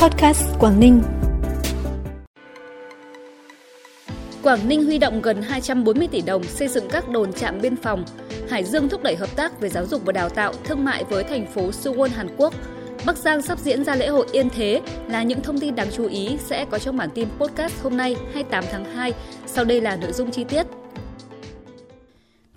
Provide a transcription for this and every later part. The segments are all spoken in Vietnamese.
Podcast Quảng Ninh. Quảng Ninh huy động gần 240 tỷ đồng xây dựng các đồn trạm biên phòng. Hải Dương thúc đẩy hợp tác về giáo dục và đào tạo, thương mại với thành phố Suwon, Hàn Quốc. Bắc Giang sắp diễn ra lễ hội Yên Thế là những thông tin đáng chú ý sẽ có trong bản tin podcast hôm nay 28 tháng 2. Sau đây là nội dung chi tiết.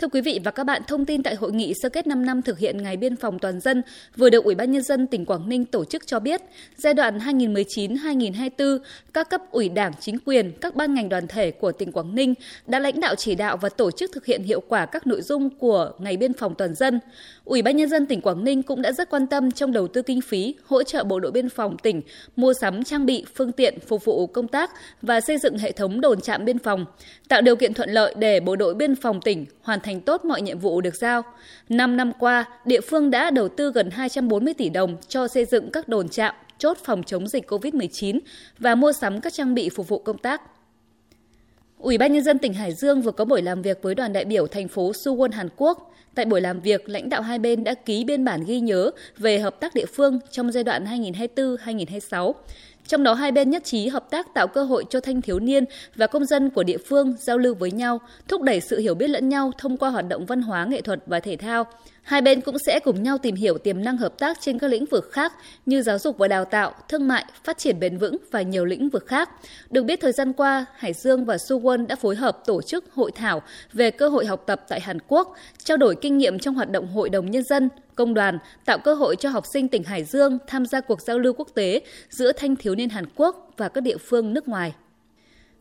Thưa quý vị và các bạn, thông tin tại hội nghị sơ kết 5 năm thực hiện Ngày Biên phòng Toàn dân vừa được Ủy ban Nhân dân tỉnh Quảng Ninh tổ chức cho biết, giai đoạn 2019-2024, các cấp ủy đảng, chính quyền, các ban ngành đoàn thể của tỉnh Quảng Ninh đã lãnh đạo chỉ đạo và tổ chức thực hiện hiệu quả các nội dung của Ngày Biên phòng Toàn dân. Ủy ban Nhân dân tỉnh Quảng Ninh cũng đã rất quan tâm trong đầu tư kinh phí, hỗ trợ Bộ đội Biên phòng tỉnh mua sắm trang bị, phương tiện phục vụ công tác và xây dựng hệ thống đồn trạm biên phòng, tạo điều kiện thuận lợi để Bộ đội Biên phòng tỉnh hoàn thành tốt mọi nhiệm vụ được giao. Năm năm qua, địa phương đã đầu tư gần 240 tỷ đồng cho xây dựng các đồn trạm, chốt phòng chống dịch COVID-19 và mua sắm các trang bị phục vụ công tác. Ủy ban nhân dân tỉnh Hải Dương vừa có buổi làm việc với đoàn đại biểu thành phố Suwon Hàn Quốc. Tại buổi làm việc, lãnh đạo hai bên đã ký biên bản ghi nhớ về hợp tác địa phương trong giai đoạn 2024-2026. Trong đó hai bên nhất trí hợp tác tạo cơ hội cho thanh thiếu niên và công dân của địa phương giao lưu với nhau, thúc đẩy sự hiểu biết lẫn nhau thông qua hoạt động văn hóa, nghệ thuật và thể thao. Hai bên cũng sẽ cùng nhau tìm hiểu tiềm năng hợp tác trên các lĩnh vực khác như giáo dục và đào tạo, thương mại, phát triển bền vững và nhiều lĩnh vực khác. Được biết thời gian qua, Hải Dương và Suwon đã phối hợp tổ chức hội thảo về cơ hội học tập tại Hàn Quốc, trao đổi kinh nghiệm trong hoạt động hội đồng nhân dân, công đoàn, tạo cơ hội cho học sinh tỉnh Hải Dương tham gia cuộc giao lưu quốc tế giữa thanh thiếu niên Hàn Quốc và các địa phương nước ngoài.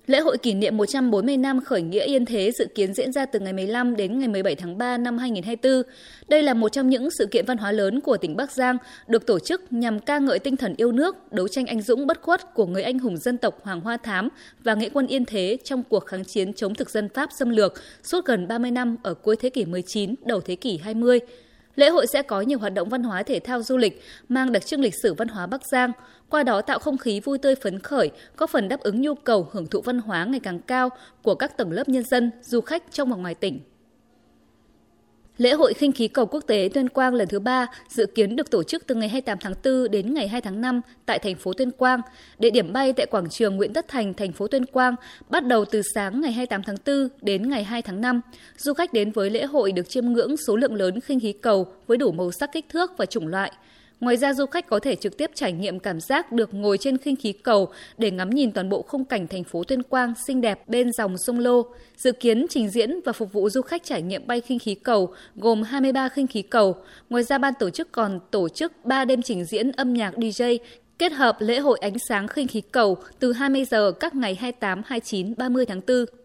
Lễ hội kỷ niệm 140 năm khởi nghĩa Yên Thế dự kiến diễn ra từ ngày 15 đến ngày 17 tháng 3 năm 2024. Đây là một trong những sự kiện văn hóa lớn của tỉnh Bắc Giang được tổ chức nhằm ca ngợi tinh thần yêu nước, đấu tranh anh dũng bất khuất của người anh hùng dân tộc Hoàng Hoa Thám và nghĩa quân Yên Thế trong cuộc kháng chiến chống thực dân Pháp xâm lược suốt gần 30 năm ở cuối thế kỷ 19, đầu thế kỷ 20. Lễ hội sẽ có nhiều hoạt động văn hóa thể thao du lịch mang đặc trưng lịch sử văn hóa Bắc Giang, qua đó tạo không khí vui tươi phấn khởi, có phần đáp ứng nhu cầu hưởng thụ văn hóa ngày càng cao của các tầng lớp nhân dân, du khách trong và ngoài tỉnh. Lễ hội khinh khí cầu quốc tế Tuyên Quang lần thứ ba dự kiến được tổ chức từ ngày 28 tháng 4 đến ngày 2 tháng 5 tại thành phố Tuyên Quang. Địa điểm bay tại quảng trường Nguyễn Tất Thành, thành phố Tuyên Quang bắt đầu từ sáng ngày 28 tháng 4 đến ngày 2 tháng 5. Du khách đến với lễ hội được chiêm ngưỡng số lượng lớn khinh khí cầu với đủ màu sắc kích thước và chủng loại. Ngoài ra du khách có thể trực tiếp trải nghiệm cảm giác được ngồi trên khinh khí cầu để ngắm nhìn toàn bộ khung cảnh thành phố Tuyên Quang xinh đẹp bên dòng sông Lô. Dự kiến trình diễn và phục vụ du khách trải nghiệm bay khinh khí cầu gồm 23 khinh khí cầu. Ngoài ra ban tổ chức còn tổ chức 3 đêm trình diễn âm nhạc DJ kết hợp lễ hội ánh sáng khinh khí cầu từ 20 giờ các ngày 28, 29, 30 tháng 4.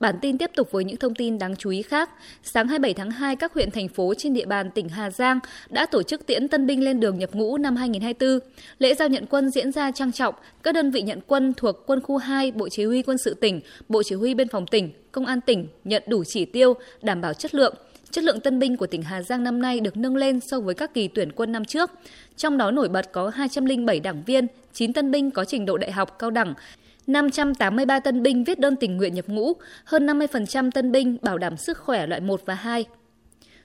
Bản tin tiếp tục với những thông tin đáng chú ý khác. Sáng 27 tháng 2, các huyện thành phố trên địa bàn tỉnh Hà Giang đã tổ chức tiễn tân binh lên đường nhập ngũ năm 2024. Lễ giao nhận quân diễn ra trang trọng, các đơn vị nhận quân thuộc quân khu 2, Bộ Chỉ huy quân sự tỉnh, Bộ Chỉ huy biên phòng tỉnh, Công an tỉnh nhận đủ chỉ tiêu, đảm bảo chất lượng. Chất lượng tân binh của tỉnh Hà Giang năm nay được nâng lên so với các kỳ tuyển quân năm trước. Trong đó nổi bật có 207 đảng viên, 9 tân binh có trình độ đại học cao đẳng, 583 tân binh viết đơn tình nguyện nhập ngũ, hơn 50% tân binh bảo đảm sức khỏe loại 1 và 2.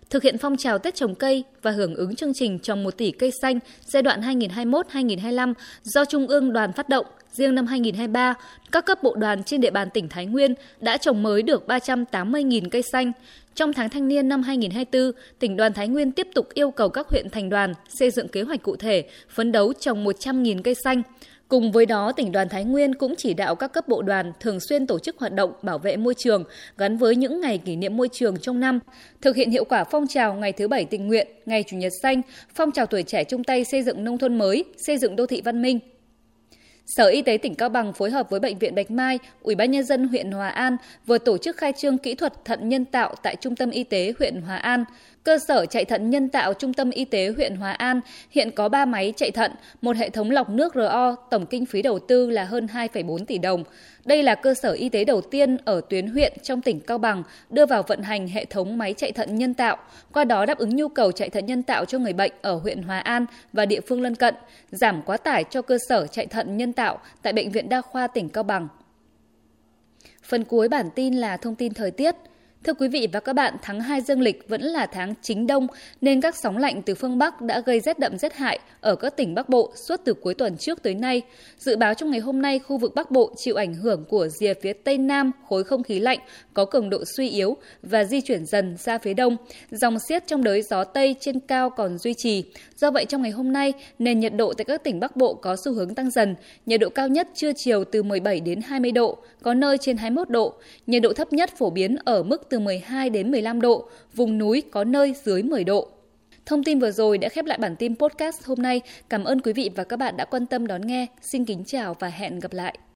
Thực hiện phong trào Tết trồng cây và hưởng ứng chương trình trồng 1 tỷ cây xanh giai đoạn 2021-2025 do Trung ương đoàn phát động, riêng năm 2023, các cấp bộ đoàn trên địa bàn tỉnh Thái Nguyên đã trồng mới được 380.000 cây xanh. Trong tháng thanh niên năm 2024, tỉnh đoàn Thái Nguyên tiếp tục yêu cầu các huyện thành đoàn xây dựng kế hoạch cụ thể, phấn đấu trồng 100.000 cây xanh. Cùng với đó, tỉnh đoàn Thái Nguyên cũng chỉ đạo các cấp bộ đoàn thường xuyên tổ chức hoạt động bảo vệ môi trường gắn với những ngày kỷ niệm môi trường trong năm, thực hiện hiệu quả phong trào ngày thứ bảy tình nguyện, ngày chủ nhật xanh, phong trào tuổi trẻ chung tay xây dựng nông thôn mới, xây dựng đô thị văn minh, Sở Y tế tỉnh Cao Bằng phối hợp với Bệnh viện Bạch Mai, Ủy ban Nhân dân huyện Hòa An vừa tổ chức khai trương kỹ thuật thận nhân tạo tại Trung tâm Y tế huyện Hòa An. Cơ sở chạy thận nhân tạo Trung tâm Y tế huyện Hòa An hiện có 3 máy chạy thận, một hệ thống lọc nước RO, tổng kinh phí đầu tư là hơn 2,4 tỷ đồng. Đây là cơ sở y tế đầu tiên ở tuyến huyện trong tỉnh Cao Bằng đưa vào vận hành hệ thống máy chạy thận nhân tạo, qua đó đáp ứng nhu cầu chạy thận nhân tạo cho người bệnh ở huyện Hòa An và địa phương lân cận, giảm quá tải cho cơ sở chạy thận nhân tạo tại Bệnh viện Đa khoa tỉnh Cao Bằng. Phần cuối bản tin là thông tin thời tiết. Thưa quý vị và các bạn, tháng 2 dương lịch vẫn là tháng chính đông nên các sóng lạnh từ phương Bắc đã gây rét đậm rét hại ở các tỉnh Bắc Bộ suốt từ cuối tuần trước tới nay. Dự báo trong ngày hôm nay, khu vực Bắc Bộ chịu ảnh hưởng của rìa phía Tây Nam khối không khí lạnh có cường độ suy yếu và di chuyển dần ra phía đông. Dòng xiết trong đới gió Tây trên cao còn duy trì. Do vậy trong ngày hôm nay, nền nhiệt độ tại các tỉnh Bắc Bộ có xu hướng tăng dần. Nhiệt độ cao nhất trưa chiều từ 17 đến 20 độ, có nơi trên 21 độ. Nhiệt độ thấp nhất phổ biến ở mức từ 12 đến 15 độ, vùng núi có nơi dưới 10 độ. Thông tin vừa rồi đã khép lại bản tin podcast hôm nay. Cảm ơn quý vị và các bạn đã quan tâm đón nghe. Xin kính chào và hẹn gặp lại.